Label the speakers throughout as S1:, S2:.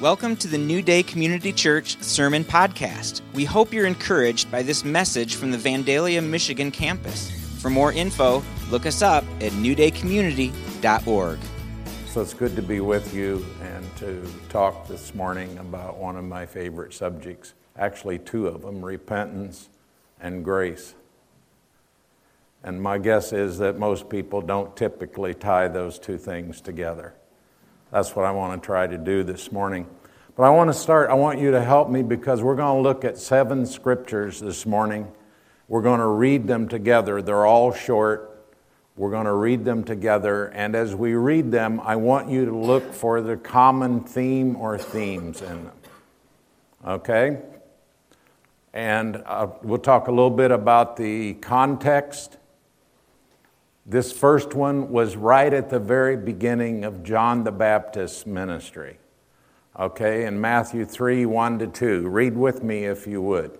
S1: Welcome to the New Day Community Church Sermon Podcast. We hope you're encouraged by this message from the Vandalia, Michigan campus. For more info, look us up at newdaycommunity.org.
S2: So it's good to be with you and to talk this morning about one of my favorite subjects, actually, two of them repentance and grace. And my guess is that most people don't typically tie those two things together. That's what I want to try to do this morning. But I want to start, I want you to help me because we're going to look at seven scriptures this morning. We're going to read them together. They're all short. We're going to read them together. And as we read them, I want you to look for the common theme or themes in them. Okay? And uh, we'll talk a little bit about the context this first one was right at the very beginning of John the Baptist's ministry. Okay, in Matthew 3 1 to 2. Read with me if you would.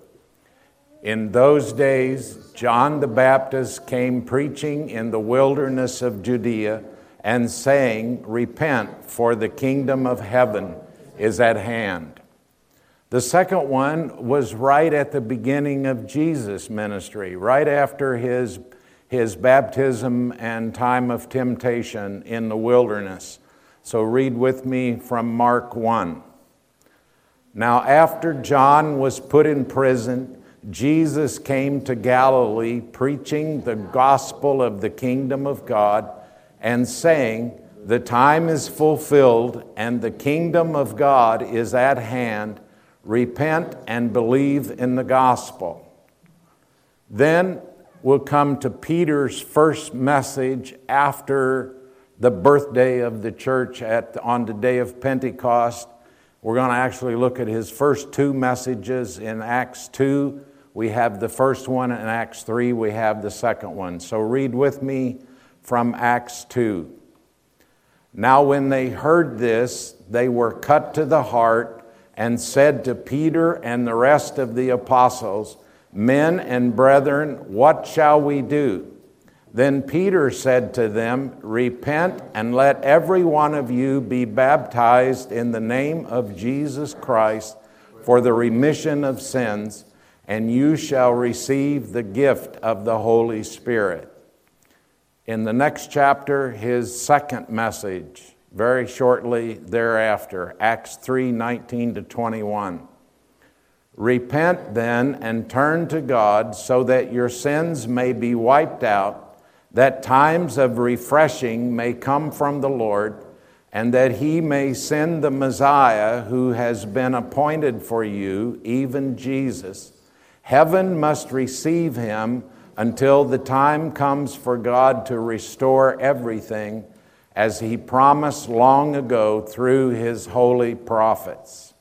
S2: In those days, John the Baptist came preaching in the wilderness of Judea and saying, Repent, for the kingdom of heaven is at hand. The second one was right at the beginning of Jesus' ministry, right after his his baptism and time of temptation in the wilderness. So read with me from Mark 1. Now, after John was put in prison, Jesus came to Galilee preaching the gospel of the kingdom of God and saying, The time is fulfilled and the kingdom of God is at hand. Repent and believe in the gospel. Then we'll come to Peter's first message after the birthday of the church at, on the day of Pentecost. We're going to actually look at his first two messages in Acts 2. We have the first one in Acts 3, we have the second one. So read with me from Acts 2. Now, when they heard this, they were cut to the heart and said to Peter and the rest of the apostles, Men and brethren, what shall we do? Then Peter said to them, Repent and let every one of you be baptized in the name of Jesus Christ for the remission of sins, and you shall receive the gift of the Holy Spirit. In the next chapter, his second message, very shortly thereafter, Acts 3 19 to 21. Repent then and turn to God so that your sins may be wiped out, that times of refreshing may come from the Lord, and that he may send the Messiah who has been appointed for you, even Jesus. Heaven must receive him until the time comes for God to restore everything, as he promised long ago through his holy prophets.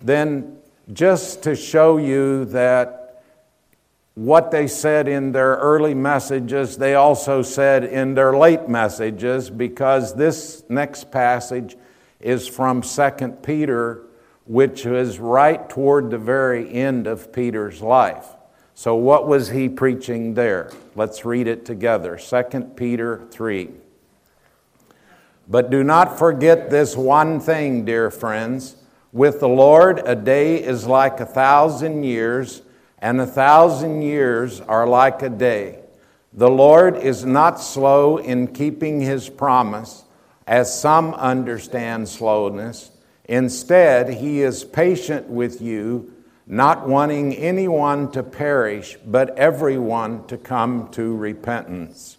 S2: Then just to show you that what they said in their early messages, they also said in their late messages, because this next passage is from 2 Peter, which is right toward the very end of Peter's life. So, what was he preaching there? Let's read it together 2 Peter 3. But do not forget this one thing, dear friends with the Lord, a day is like a thousand years, and a thousand years are like a day. The Lord is not slow in keeping his promise, as some understand slowness. Instead, he is patient with you, not wanting anyone to perish, but everyone to come to repentance.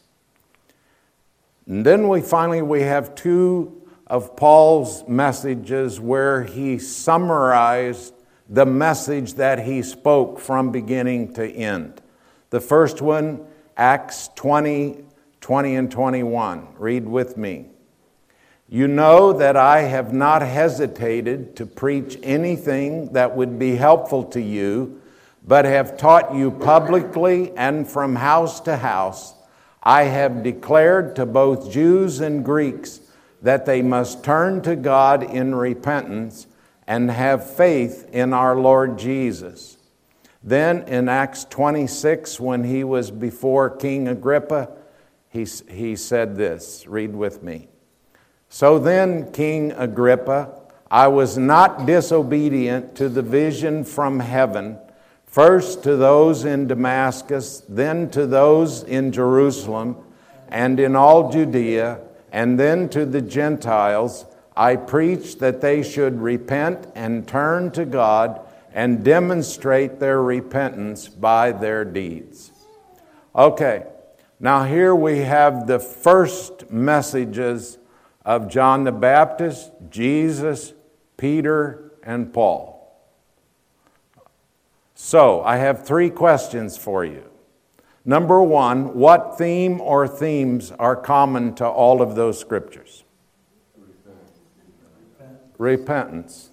S2: And then we finally we have two of Paul's messages where he summarized the message that he spoke from beginning to end. The first one, Acts 20, 20 and 21. Read with me. You know that I have not hesitated to preach anything that would be helpful to you, but have taught you publicly and from house to house. I have declared to both Jews and Greeks that they must turn to God in repentance and have faith in our Lord Jesus. Then in Acts 26, when he was before King Agrippa, he, he said this read with me. So then, King Agrippa, I was not disobedient to the vision from heaven, first to those in Damascus, then to those in Jerusalem, and in all Judea, and then to the Gentiles. I preached that they should repent and turn to God and demonstrate their repentance by their deeds. Okay, now here we have the first messages of John the Baptist, Jesus, Peter, and Paul. So, I have three questions for you. Number one, what theme or themes are common to all of those scriptures? Repentance.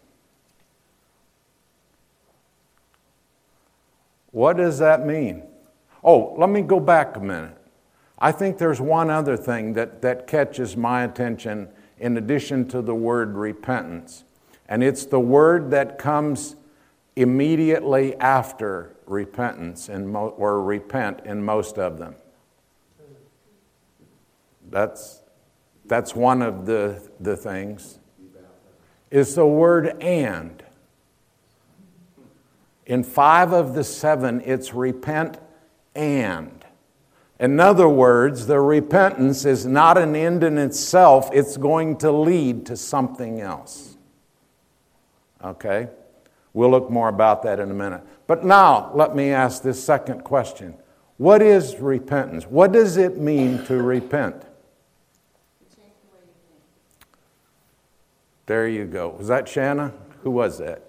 S2: What does that mean? Oh, let me go back a minute. I think there's one other thing that, that catches my attention in addition to the word repentance, and it's the word that comes immediately after repentance in mo- or repent in most of them. That's, that's one of the, the things. Is the word and. In five of the seven, it's repent and. In other words, the repentance is not an end in itself, it's going to lead to something else. Okay? We'll look more about that in a minute. But now, let me ask this second question What is repentance? What does it mean to repent? There you go. Was that Shanna? Who was that?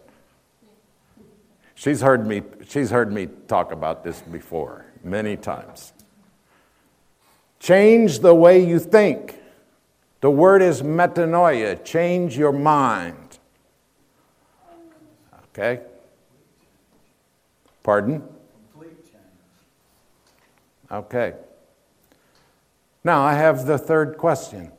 S2: She's heard me, she's heard me talk about this before many times. Change the way you think. The word is metanoia, change your mind. Okay? Pardon? Okay. Now I have the third question.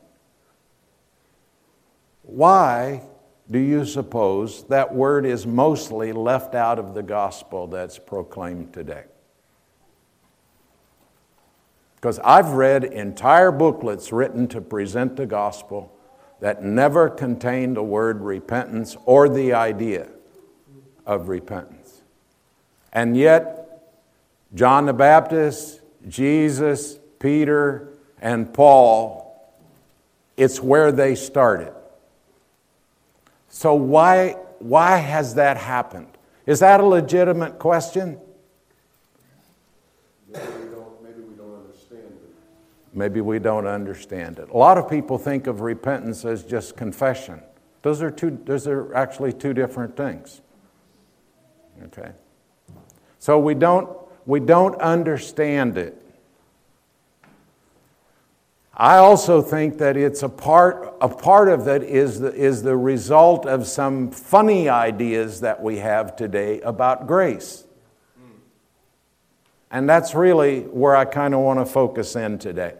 S2: Why do you suppose that word is mostly left out of the gospel that's proclaimed today? Because I've read entire booklets written to present the gospel that never contained the word repentance or the idea of repentance. And yet, John the Baptist, Jesus, Peter, and Paul, it's where they started. So, why, why has that happened? Is that a legitimate question?
S3: Maybe we don't, maybe we don't understand it.
S2: Maybe we don't understand it. A lot of people think of repentance as just confession. Those are, two, those are actually two different things. Okay? So we don't, we don't understand it. I also think that it's a part, a part of it is the, is the result of some funny ideas that we have today about grace. And that's really where I kind of want to focus in today.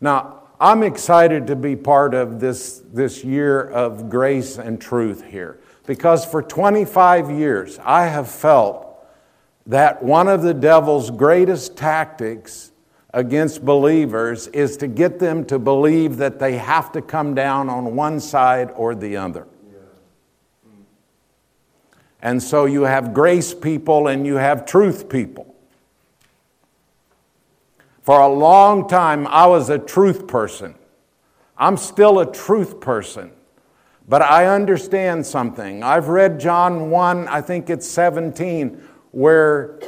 S2: Now, I'm excited to be part of this, this year of grace and truth here because for 25 years I have felt that one of the devil's greatest tactics against believers is to get them to believe that they have to come down on one side or the other. And so you have grace people and you have truth people. For a long time, I was a truth person. I'm still a truth person. But I understand something. I've read John 1, I think it's 17, where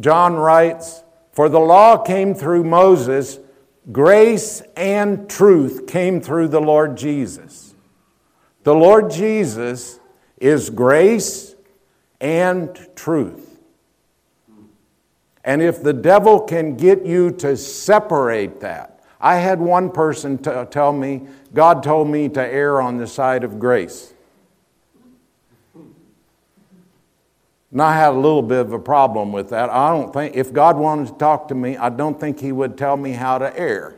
S2: John writes, For the law came through Moses, grace and truth came through the Lord Jesus. The Lord Jesus is grace and truth. And if the devil can get you to separate that, I had one person t- tell me, God told me to err on the side of grace. And I had a little bit of a problem with that. I don't think, if God wanted to talk to me, I don't think He would tell me how to err.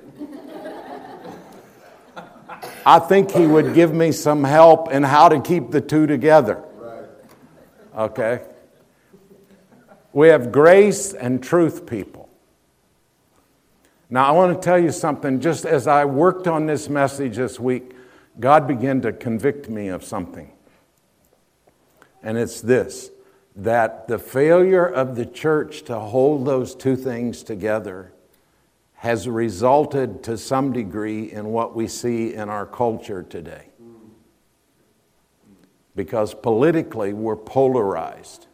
S2: I think He would give me some help in how to keep the two together. Okay? We have grace and truth people. Now, I want to tell you something. Just as I worked on this message this week, God began to convict me of something. And it's this that the failure of the church to hold those two things together has resulted to some degree in what we see in our culture today. Because politically, we're polarized.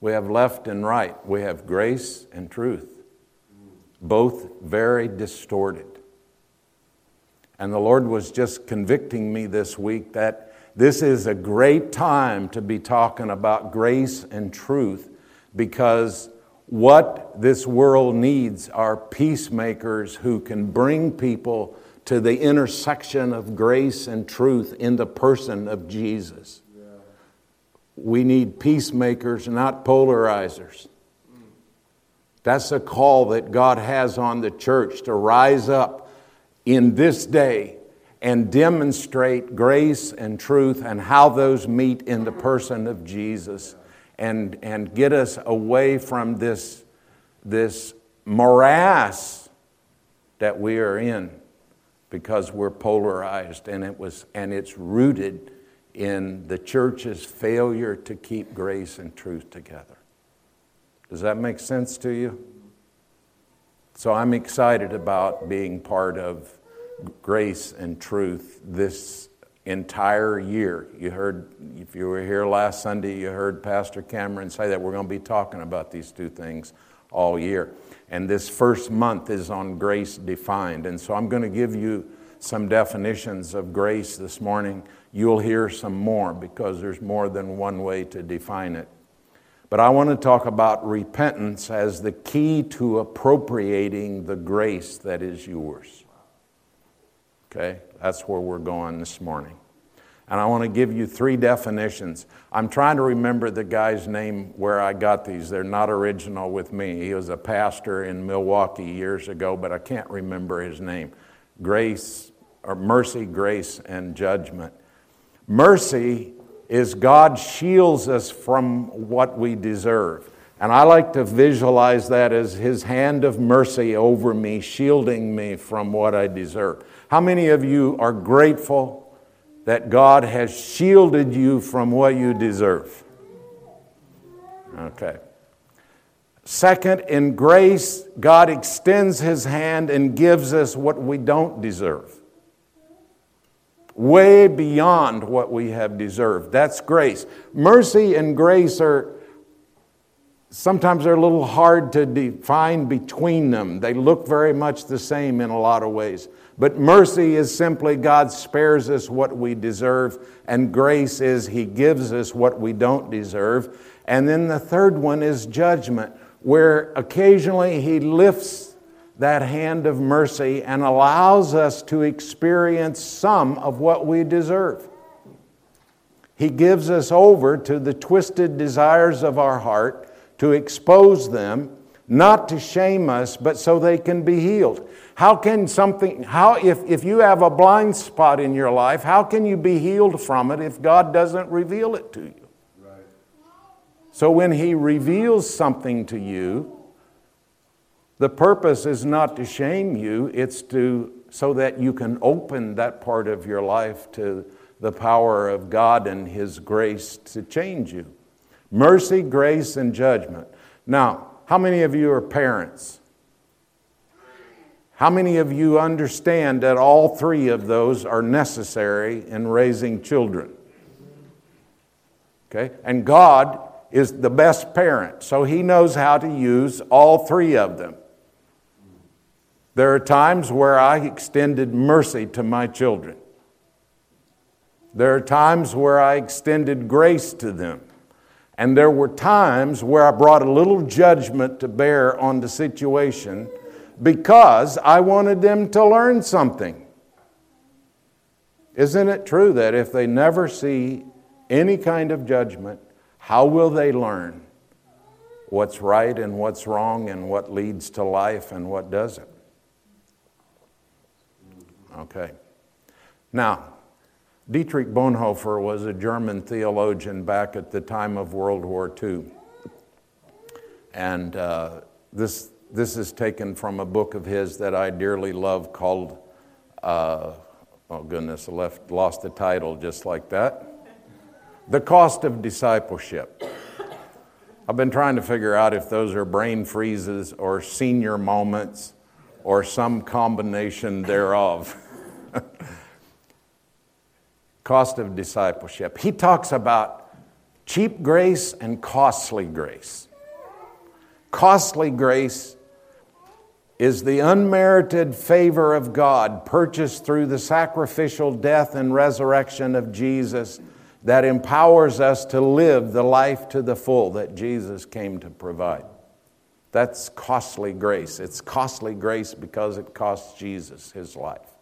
S2: We have left and right, we have grace and truth, both very distorted. And the Lord was just convicting me this week that this is a great time to be talking about grace and truth because what this world needs are peacemakers who can bring people to the intersection of grace and truth in the person of Jesus. We need peacemakers, not polarizers. That's a call that God has on the church to rise up in this day and demonstrate grace and truth and how those meet in the person of Jesus and, and get us away from this, this morass that we are in because we're polarized and, it was, and it's rooted in the church's failure to keep grace and truth together. Does that make sense to you? So I'm excited about being part of grace and truth this entire year. You heard, if you were here last Sunday, you heard Pastor Cameron say that we're going to be talking about these two things all year. And this first month is on grace defined. And so I'm going to give you some definitions of grace this morning. You'll hear some more because there's more than one way to define it. But I want to talk about repentance as the key to appropriating the grace that is yours. Okay? That's where we're going this morning. And I want to give you three definitions. I'm trying to remember the guy's name where I got these. They're not original with me. He was a pastor in Milwaukee years ago, but I can't remember his name. Grace, or mercy, grace, and judgment. Mercy is God shields us from what we deserve. And I like to visualize that as His hand of mercy over me, shielding me from what I deserve. How many of you are grateful that God has shielded you from what you deserve? Okay. Second, in grace, God extends His hand and gives us what we don't deserve. Way beyond what we have deserved. That's grace. Mercy and grace are sometimes they're a little hard to define between them. They look very much the same in a lot of ways. But mercy is simply God spares us what we deserve, and grace is He gives us what we don't deserve. And then the third one is judgment, where occasionally He lifts that hand of mercy and allows us to experience some of what we deserve. He gives us over to the twisted desires of our heart to expose them, not to shame us, but so they can be healed. How can something, how, if, if you have a blind spot in your life, how can you be healed from it if God doesn't reveal it to you? Right. So when He reveals something to you, the purpose is not to shame you, it's to so that you can open that part of your life to the power of God and His grace to change you. Mercy, grace, and judgment. Now, how many of you are parents? How many of you understand that all three of those are necessary in raising children? Okay? And God is the best parent, so He knows how to use all three of them. There are times where I extended mercy to my children. There are times where I extended grace to them. And there were times where I brought a little judgment to bear on the situation because I wanted them to learn something. Isn't it true that if they never see any kind of judgment, how will they learn what's right and what's wrong and what leads to life and what doesn't? Okay. Now, Dietrich Bonhoeffer was a German theologian back at the time of World War II. And uh, this this is taken from a book of his that I dearly love called, uh, oh goodness, I left, lost the title just like that. The cost of discipleship. I've been trying to figure out if those are brain freezes or senior moments or some combination thereof. cost of discipleship. He talks about cheap grace and costly grace. Costly grace is the unmerited favor of God purchased through the sacrificial death and resurrection of Jesus that empowers us to live the life to the full that Jesus came to provide. That's costly grace. It's costly grace because it costs Jesus his life.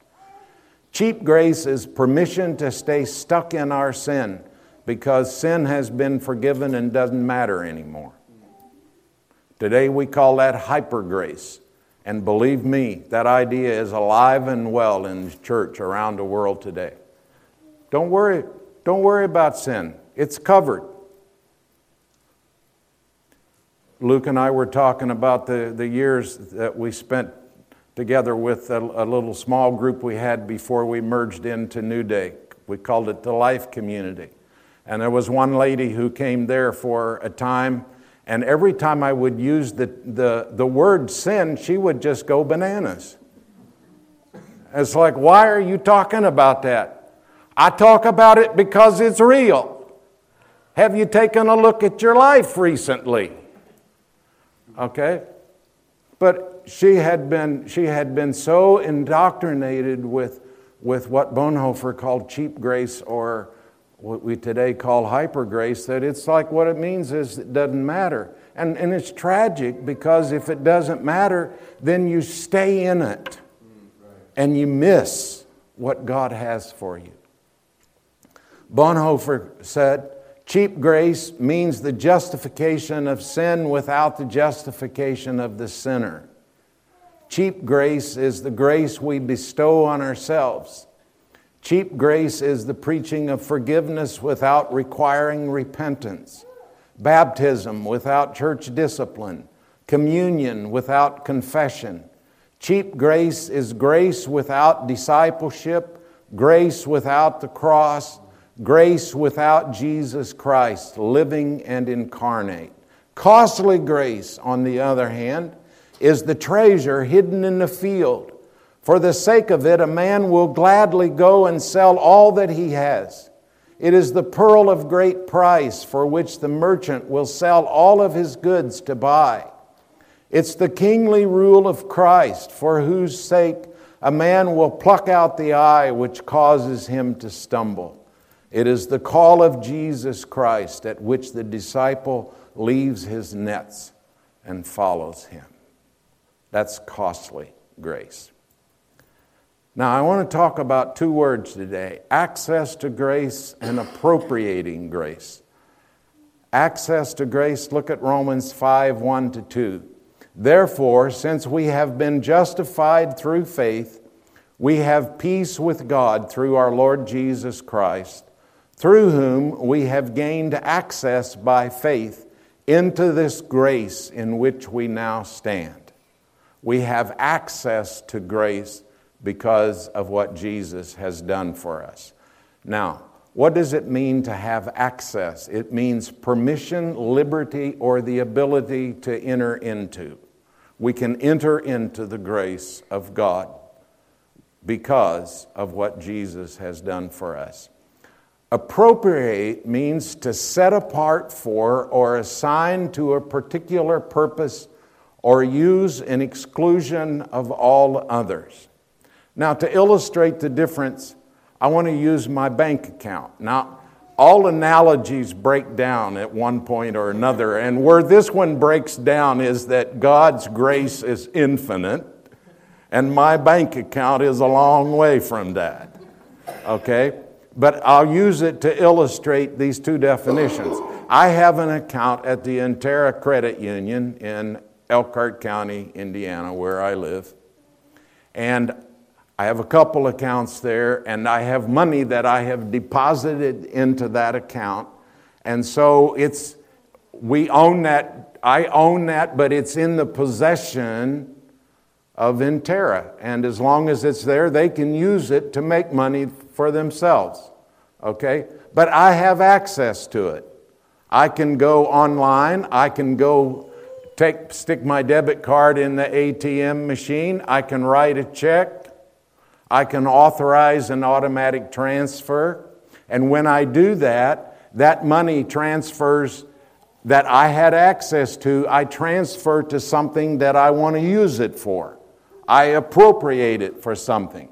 S2: Cheap grace is permission to stay stuck in our sin because sin has been forgiven and doesn't matter anymore. Today we call that hyper grace. And believe me, that idea is alive and well in church around the world today. Don't worry, don't worry about sin. It's covered. Luke and I were talking about the, the years that we spent together with a, a little small group we had before we merged into New Day. We called it the Life Community. And there was one lady who came there for a time and every time I would use the, the, the word sin, she would just go bananas. It's like, why are you talking about that? I talk about it because it's real. Have you taken a look at your life recently? Okay? But she had been, she had been so indoctrinated with, with what Bonhoeffer called cheap grace or what we today call hyper grace, that it's like what it means is it doesn't matter. And, and it's tragic because if it doesn't matter, then you stay in it and you miss what God has for you. Bonhoeffer said, Cheap grace means the justification of sin without the justification of the sinner. Cheap grace is the grace we bestow on ourselves Cheap grace is the preaching of forgiveness without requiring repentance, baptism without church discipline, communion without confession. Cheap grace is grace without discipleship, grace without the cross, grace without Jesus Christ, living and incarnate. Costly grace, on the other hand, is the treasure hidden in the field for the sake of it, a man will gladly go and sell all that he has. It is the pearl of great price for which the merchant will sell all of his goods to buy. It's the kingly rule of Christ for whose sake a man will pluck out the eye which causes him to stumble. It is the call of Jesus Christ at which the disciple leaves his nets and follows him. That's costly grace. Now, I want to talk about two words today access to grace and appropriating grace. Access to grace, look at Romans 5 1 to 2. Therefore, since we have been justified through faith, we have peace with God through our Lord Jesus Christ, through whom we have gained access by faith into this grace in which we now stand. We have access to grace because of what Jesus has done for us. Now, what does it mean to have access? It means permission, liberty, or the ability to enter into. We can enter into the grace of God because of what Jesus has done for us. Appropriate means to set apart for or assign to a particular purpose or use in exclusion of all others. Now, to illustrate the difference, I want to use my bank account. Now, all analogies break down at one point or another, and where this one breaks down is that God's grace is infinite, and my bank account is a long way from that. Okay? But I'll use it to illustrate these two definitions. I have an account at the Interra Credit Union in Elkhart County, Indiana, where I live. And I have a couple accounts there, and I have money that I have deposited into that account. And so it's, we own that, I own that, but it's in the possession of Interra. And as long as it's there, they can use it to make money for themselves. Okay? But I have access to it. I can go online, I can go take, stick my debit card in the ATM machine, I can write a check, I can authorize an automatic transfer. And when I do that, that money transfers that I had access to, I transfer to something that I want to use it for. I appropriate it for something.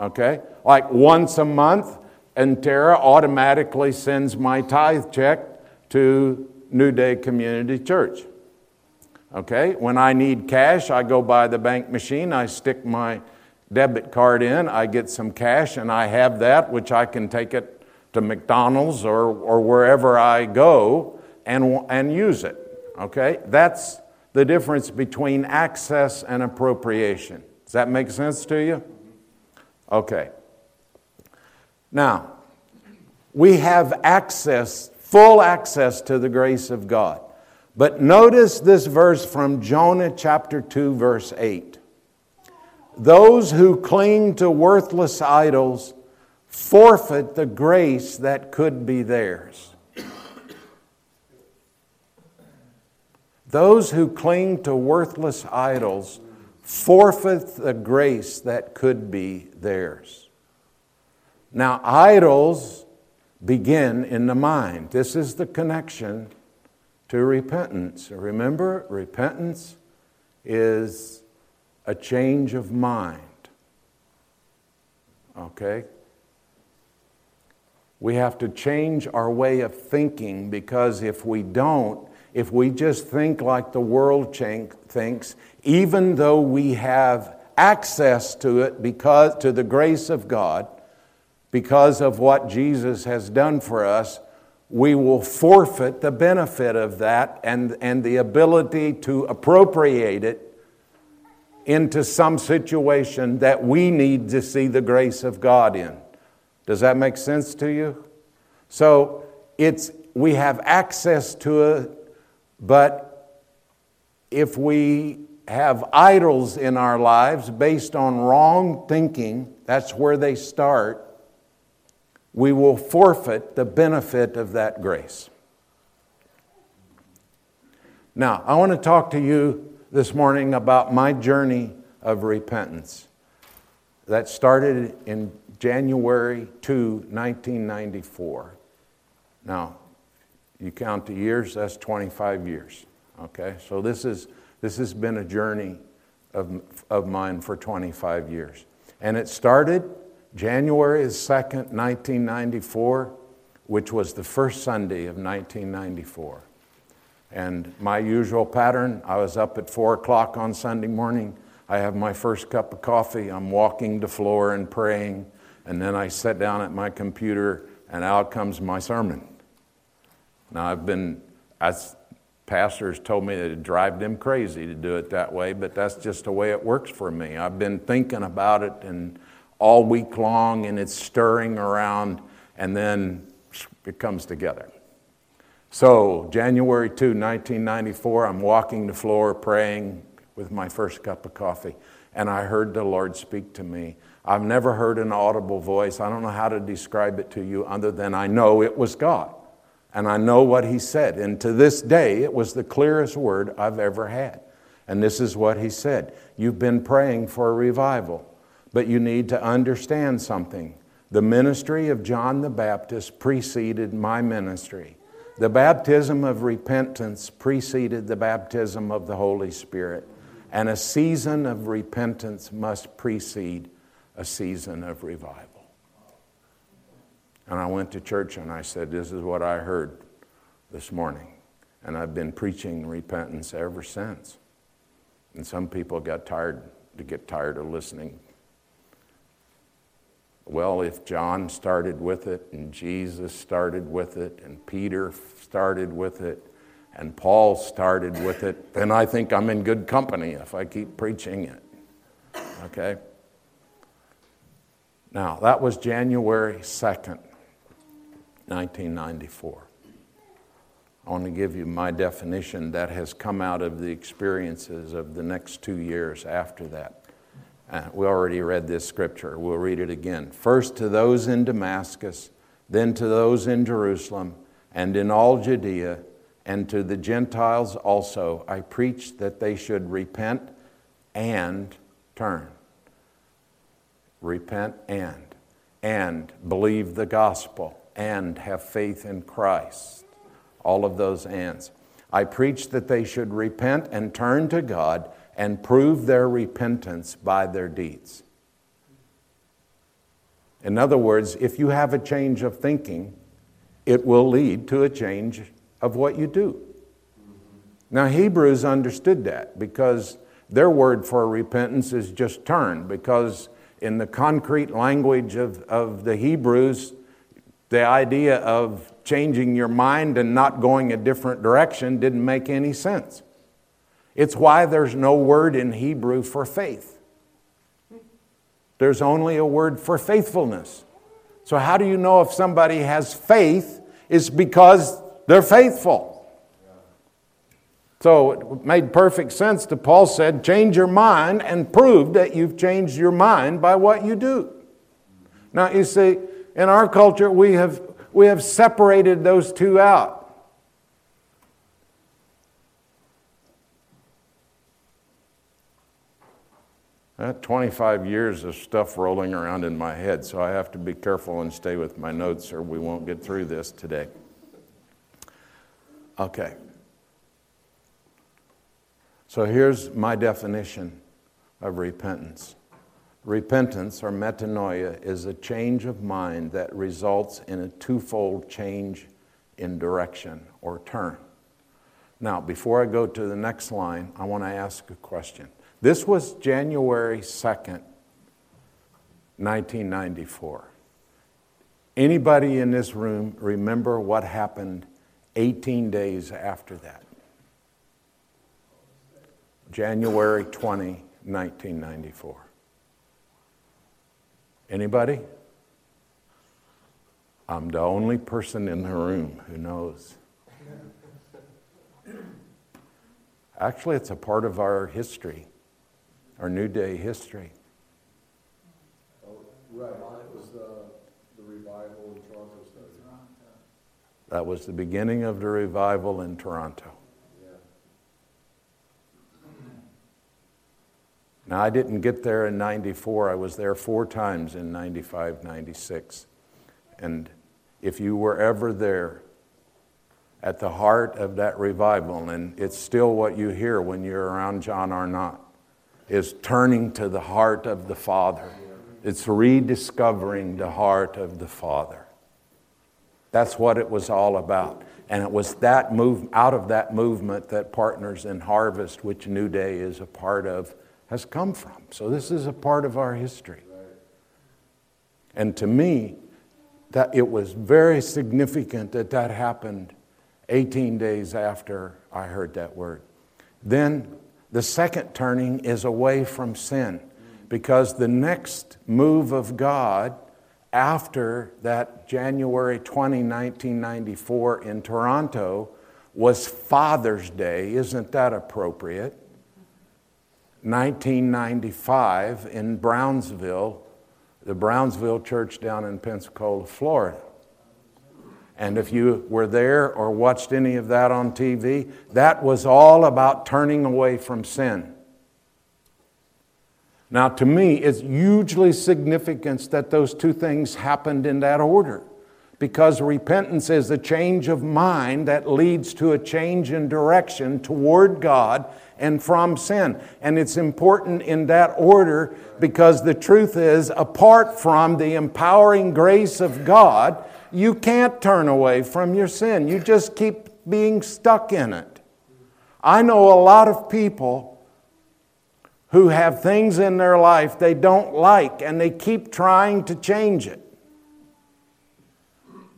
S2: Okay? Like once a month, Tara automatically sends my tithe check to New Day Community Church. Okay? When I need cash, I go by the bank machine, I stick my debit card in, I get some cash, and I have that, which I can take it to McDonald's or, or wherever I go and, and use it. Okay? That's the difference between access and appropriation. Does that make sense to you? Okay. Now, we have access, full access to the grace of God. But notice this verse from Jonah chapter 2, verse 8. Those who cling to worthless idols forfeit the grace that could be theirs. Those who cling to worthless idols forfeit the grace that could be theirs. Now, idols begin in the mind. This is the connection to repentance. Remember, repentance is a change of mind. Okay? We have to change our way of thinking because if we don't, if we just think like the world thinks, even though we have access to it because to the grace of God, because of what Jesus has done for us, we will forfeit the benefit of that and, and the ability to appropriate it into some situation that we need to see the grace of God in. Does that make sense to you? So it's we have access to it but if we have idols in our lives based on wrong thinking, that's where they start, we will forfeit the benefit of that grace. Now, I want to talk to you this morning about my journey of repentance. That started in January 2, 1994. Now, you count the years, that's 25 years. Okay? So this, is, this has been a journey of, of mine for 25 years. And it started January 2nd, 1994, which was the first Sunday of 1994. And my usual pattern, I was up at 4 o'clock on Sunday morning. I have my first cup of coffee. I'm walking the floor and praying. And then I sit down at my computer, and out comes my sermon. Now, I've been, as pastors told me that it drive them crazy to do it that way, but that's just the way it works for me. I've been thinking about it and all week long, and it's stirring around, and then it comes together. So, January 2, 1994, I'm walking the floor praying with my first cup of coffee, and I heard the Lord speak to me. I've never heard an audible voice. I don't know how to describe it to you other than I know it was God. And I know what he said. And to this day, it was the clearest word I've ever had. And this is what he said You've been praying for a revival, but you need to understand something. The ministry of John the Baptist preceded my ministry. The baptism of repentance preceded the baptism of the Holy Spirit. And a season of repentance must precede a season of revival. And I went to church and I said, This is what I heard this morning. And I've been preaching repentance ever since. And some people got tired to get tired of listening. Well, if John started with it, and Jesus started with it, and Peter started with it, and Paul started with it, then I think I'm in good company if I keep preaching it. Okay? Now, that was January 2nd. 1994. I want to give you my definition that has come out of the experiences of the next two years after that. Uh, we already read this scripture. We'll read it again. First, to those in Damascus, Then to those in Jerusalem and in all Judea and to the Gentiles also, I preached that they should repent and turn. Repent and. And believe the gospel and have faith in Christ. All of those ands. I preached that they should repent and turn to God and prove their repentance by their deeds. In other words, if you have a change of thinking, it will lead to a change of what you do. Now, Hebrews understood that because their word for repentance is just turn, because in the concrete language of, of the Hebrews, the idea of changing your mind and not going a different direction didn't make any sense. It's why there's no word in Hebrew for faith. There's only a word for faithfulness. So, how do you know if somebody has faith? It's because they're faithful. So it made perfect sense to Paul said, change your mind and prove that you've changed your mind by what you do. Now you see, in our culture we have we have separated those two out. Uh, 25 years of stuff rolling around in my head, so I have to be careful and stay with my notes or we won't get through this today. Okay. So here's my definition of repentance repentance, or metanoia, is a change of mind that results in a twofold change in direction or turn. Now, before I go to the next line, I want to ask a question. This was January 2nd, 1994. Anybody in this room remember what happened 18 days after that? January 20, 1994. Anybody? I'm the only person in the room who knows. Actually, it's a part of our history our New Day history.
S3: Oh, right, it was the, the revival in Toronto.
S2: That was the beginning of the revival in Toronto. Now, I didn't get there in 94. I was there four times in 95, 96. And if you were ever there at the heart of that revival, and it's still what you hear when you're around John Arnott, is turning to the heart of the Father. It's rediscovering the heart of the Father. That's what it was all about. And it was that move out of that movement that Partners in Harvest, which New Day is a part of, has come from. So this is a part of our history. And to me, that it was very significant that that happened 18 days after I heard that word. Then the second turning is away from sin because the next move of God after that January 20, 1994 in Toronto was Father's Day. Isn't that appropriate? 1995 in Brownsville, the Brownsville Church down in Pensacola, Florida. And if you were there or watched any of that on TV, that was all about turning away from sin. Now, to me, it's hugely significant that those two things happened in that order because repentance is a change of mind that leads to a change in direction toward God and from sin. And it's important in that order because the truth is, apart from the empowering grace of God, you can't turn away from your sin. You just keep being stuck in it. I know a lot of people who have things in their life they don't like and they keep trying to change it.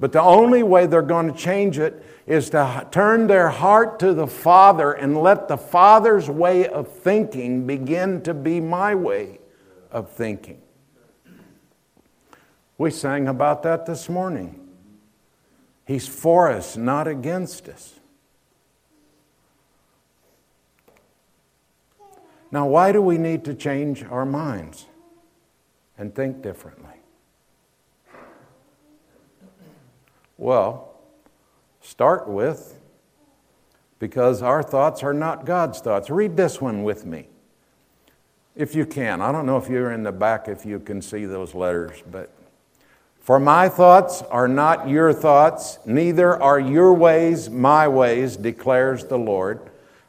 S2: But the only way they're going to change it is to turn their heart to the Father and let the Father's way of thinking begin to be my way of thinking. We sang about that this morning. He's for us, not against us. Now, why do we need to change our minds and think differently? Well, start with because our thoughts are not God's thoughts. Read this one with me. If you can. I don't know if you're in the back if you can see those letters, but for my thoughts are not your thoughts, neither are your ways my ways, declares the Lord.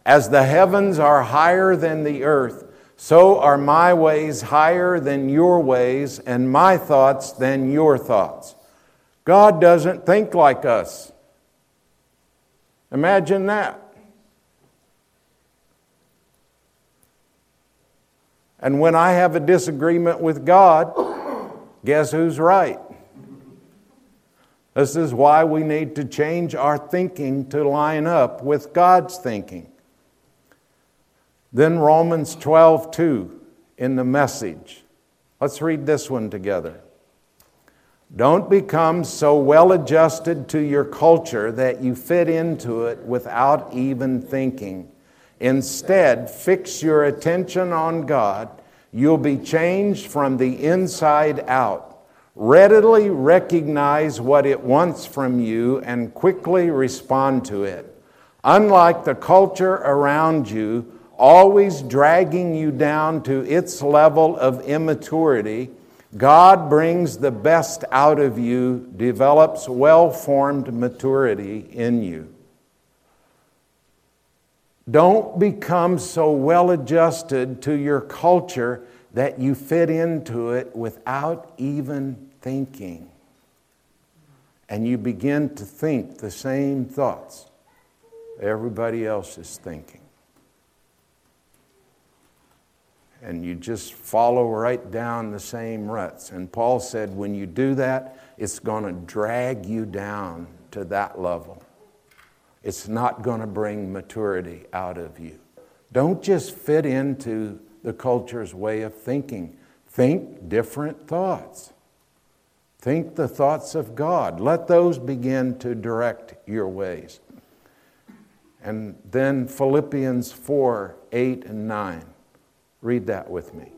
S2: As the heavens are higher than the earth, so are my ways higher than your ways, and my thoughts than your thoughts. God doesn't think like us. Imagine that. And when I have a disagreement with God, guess who's right? This is why we need to change our thinking to line up with God's thinking. Then Romans 12, 2 in the message. Let's read this one together. Don't become so well adjusted to your culture that you fit into it without even thinking. Instead, fix your attention on God. You'll be changed from the inside out. Readily recognize what it wants from you and quickly respond to it. Unlike the culture around you, always dragging you down to its level of immaturity, God brings the best out of you, develops well formed maturity in you. Don't become so well adjusted to your culture that you fit into it without even thinking. And you begin to think the same thoughts everybody else is thinking. and you just follow right down the same ruts. And Paul said, when you do that, it's going to drag you down to that level. It's not going to bring maturity out of you. Don't just fit into the culture's way of thinking. Think different thoughts. Think the thoughts of God. Let those begin to direct your ways. And then Philippians 4 8 and 9. Read that with me.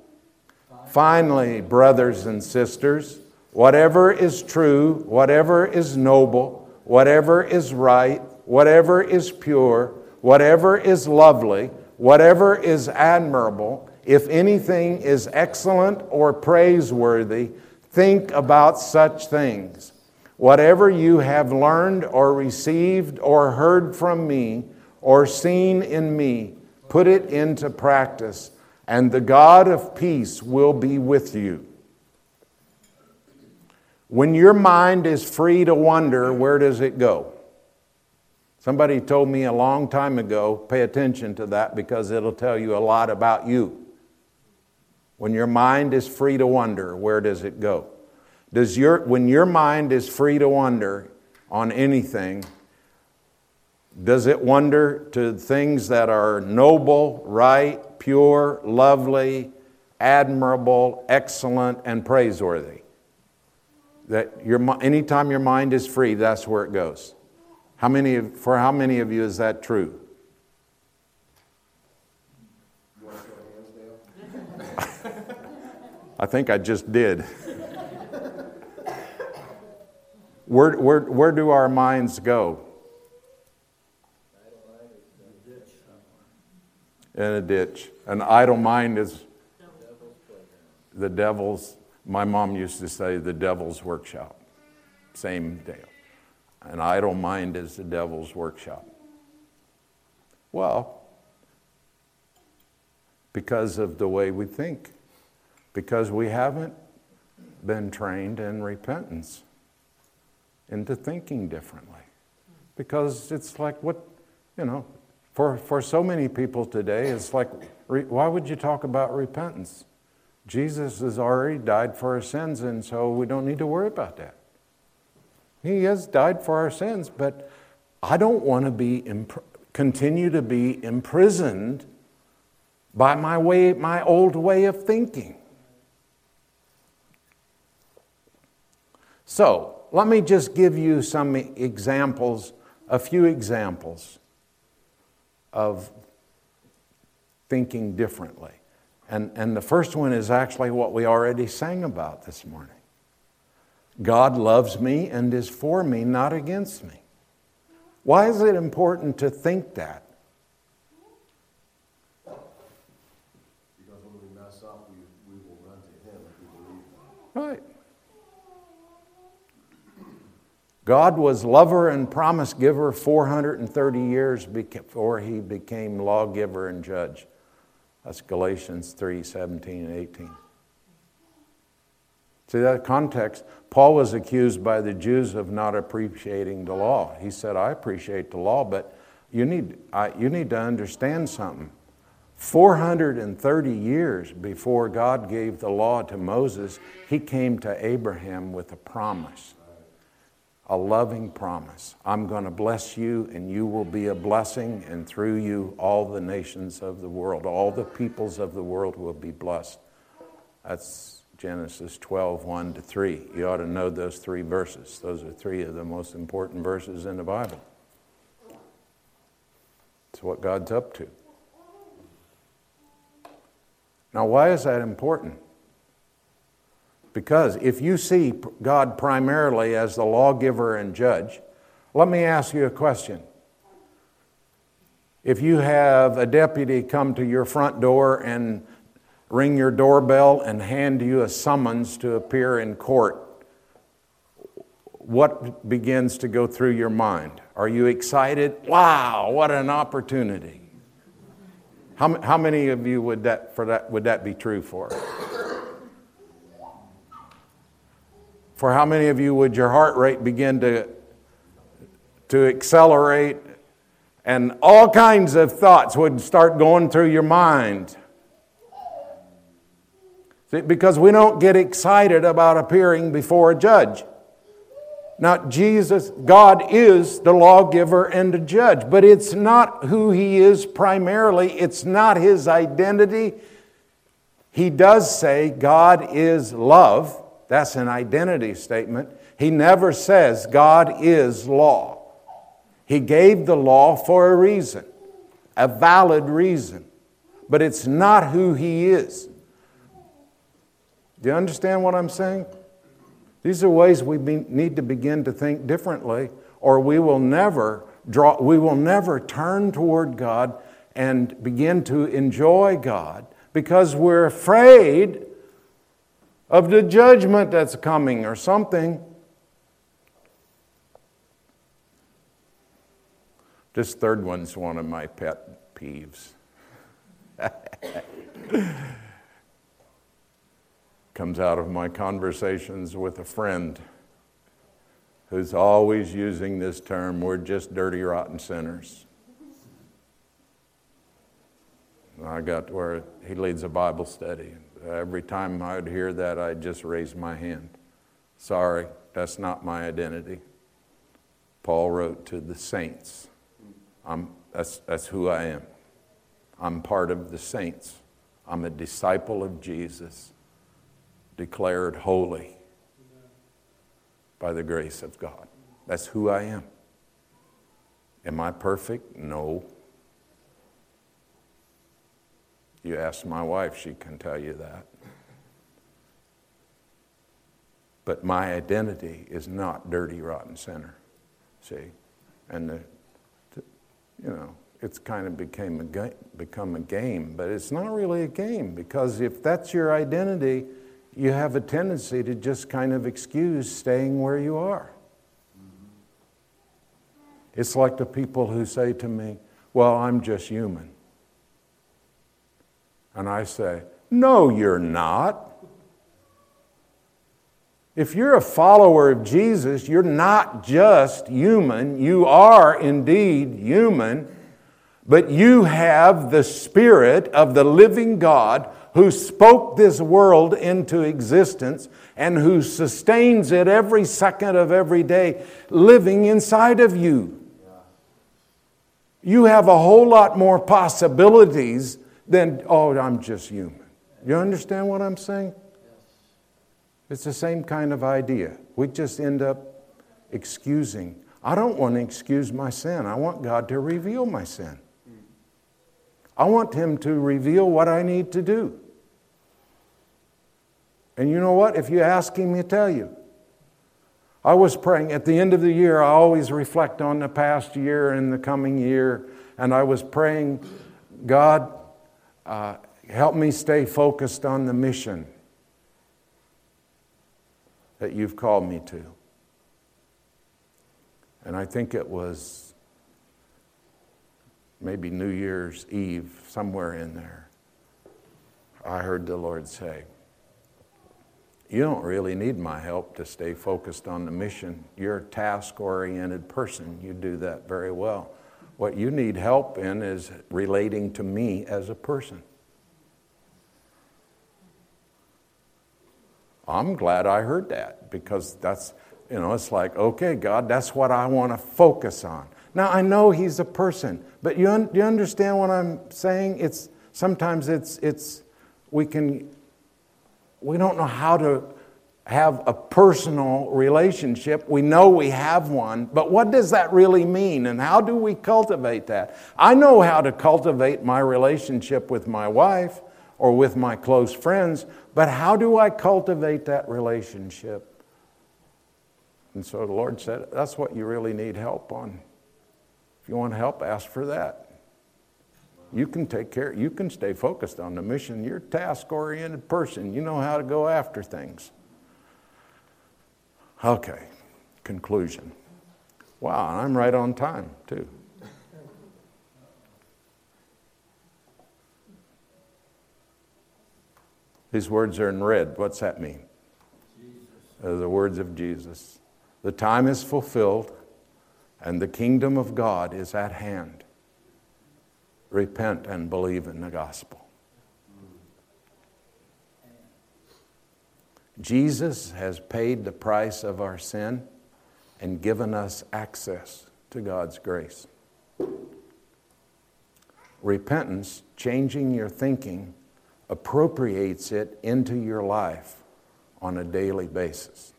S2: Finally, brothers and sisters, whatever is true, whatever is noble, whatever is right, whatever is pure, whatever is lovely, whatever is admirable, if anything is excellent or praiseworthy, think about such things. Whatever you have learned or received or heard from me or seen in me, put it into practice and the God of peace will be with you. When your mind is free to wonder, where does it go? Somebody told me a long time ago, pay attention to that because it'll tell you a lot about you. When your mind is free to wonder, where does it go? Does your, when your mind is free to wonder on anything, does it wander to things that are noble, right, pure, lovely, admirable, excellent, and praiseworthy. That your, anytime your mind is free, that's where it goes. How many, for how many of you is that true? I think I just did. where, where, where do our minds go? in a ditch. An idle mind is the devil's, my mom used to say, the devil's workshop. Same deal. An idle mind is the devil's workshop. Well, because of the way we think, because we haven't been trained in repentance, into thinking differently. Because it's like what, you know, for, for so many people today, it's like, why would you talk about repentance? Jesus has already died for our sins, and so we don't need to worry about that. He has died for our sins, but I don't want to be imp- continue to be imprisoned by my way, my old way of thinking. So let me just give you some examples, a few examples of thinking differently. And, and the first one is actually what we already sang about this morning. God loves me and is for me, not against me. Why is it important to think that?
S3: Because when we mess up, we, we will run to him if we believe that.
S2: Right. God was lover and promise giver 430 years before he became lawgiver and judge. That's Galatians 3 17 and 18. See that context? Paul was accused by the Jews of not appreciating the law. He said, I appreciate the law, but you need, I, you need to understand something. 430 years before God gave the law to Moses, he came to Abraham with a promise, a loving promise. I'm going to bless you, and you will be a blessing, and through you, all the nations of the world, all the peoples of the world will be blessed. That's Genesis 12, 1 to 3. You ought to know those three verses. Those are three of the most important verses in the Bible. It's what God's up to. Now, why is that important? Because if you see God primarily as the lawgiver and judge, let me ask you a question. If you have a deputy come to your front door and ring your doorbell and hand you a summons to appear in court, what begins to go through your mind? Are you excited? Wow, what an opportunity. How, how many of you would that, for that, would that be true for? For how many of you would your heart rate begin to, to accelerate and all kinds of thoughts would start going through your mind? Because we don't get excited about appearing before a judge. Now, Jesus, God is the lawgiver and the judge, but it's not who he is primarily, it's not his identity. He does say God is love. That's an identity statement. He never says God is law. He gave the law for a reason, a valid reason, but it's not who he is. Do you understand what I'm saying? These are ways we be, need to begin to think differently, or we will never draw, we will never turn toward God and begin to enjoy God because we're afraid of the judgment that's coming or something. This third one's one of my pet peeves. comes out of my conversations with a friend who's always using this term we're just dirty, rotten sinners. I got where he leads a Bible study. Every time I'd hear that, I'd just raise my hand. Sorry, that's not my identity. Paul wrote to the saints. I'm, that's, that's who I am. I'm part of the saints. I'm a disciple of Jesus declared holy by the grace of God. That's who I am. Am I perfect? No. You ask my wife, she can tell you that. But my identity is not dirty, rotten sinner. See? And, the, you know, it's kind of became a ga- become a game, but it's not really a game because if that's your identity, you have a tendency to just kind of excuse staying where you are. It's like the people who say to me, Well, I'm just human. And I say, No, you're not. If you're a follower of Jesus, you're not just human. You are indeed human, but you have the Spirit of the living God who spoke this world into existence and who sustains it every second of every day, living inside of you. You have a whole lot more possibilities than, oh, I'm just human. You understand what I'm saying? It's the same kind of idea. We just end up excusing. I don't want to excuse my sin. I want God to reveal my sin. Mm. I want Him to reveal what I need to do. And you know what? If you ask him, he'll tell you. I was praying at the end of the year, I always reflect on the past year and the coming year, and I was praying, God, uh, help me stay focused on the mission that you've called me to. And I think it was maybe New Year's Eve, somewhere in there. I heard the Lord say, You don't really need my help to stay focused on the mission. You're a task oriented person. You do that very well. What you need help in is relating to me as a person. I'm glad I heard that because that's, you know, it's like, okay, God, that's what I want to focus on. Now, I know He's a person, but you, un- you understand what I'm saying? It's sometimes it's, it's, we can, we don't know how to have a personal relationship. We know we have one, but what does that really mean and how do we cultivate that? I know how to cultivate my relationship with my wife or with my close friends, but how do I cultivate that relationship? And so the Lord said, That's what you really need help on. If you want help, ask for that. You can take care, you can stay focused on the mission. You're a task oriented person, you know how to go after things. Okay, conclusion. Wow, I'm right on time, too. These words are in red. What's that mean? Uh, the words of Jesus. The time is fulfilled and the kingdom of God is at hand. Repent and believe in the gospel. Jesus has paid the price of our sin and given us access to God's grace. Repentance, changing your thinking, appropriates it into your life on a daily basis.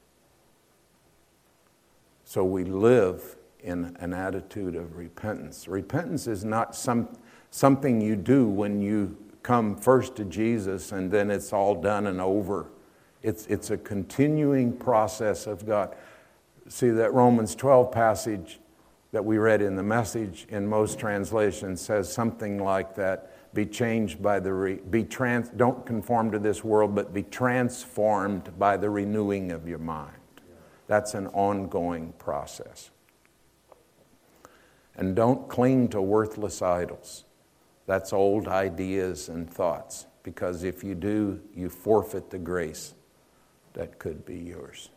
S2: So we live in an attitude of repentance. Repentance is not some, something you do when you come first to Jesus and then it's all done and over. It's, it's a continuing process of God. See, that Romans 12 passage that we read in the message in most translations says something like that. Be changed by the re, be trans don't conform to this world but be transformed by the renewing of your mind. That's an ongoing process. And don't cling to worthless idols. That's old ideas and thoughts because if you do you forfeit the grace that could be yours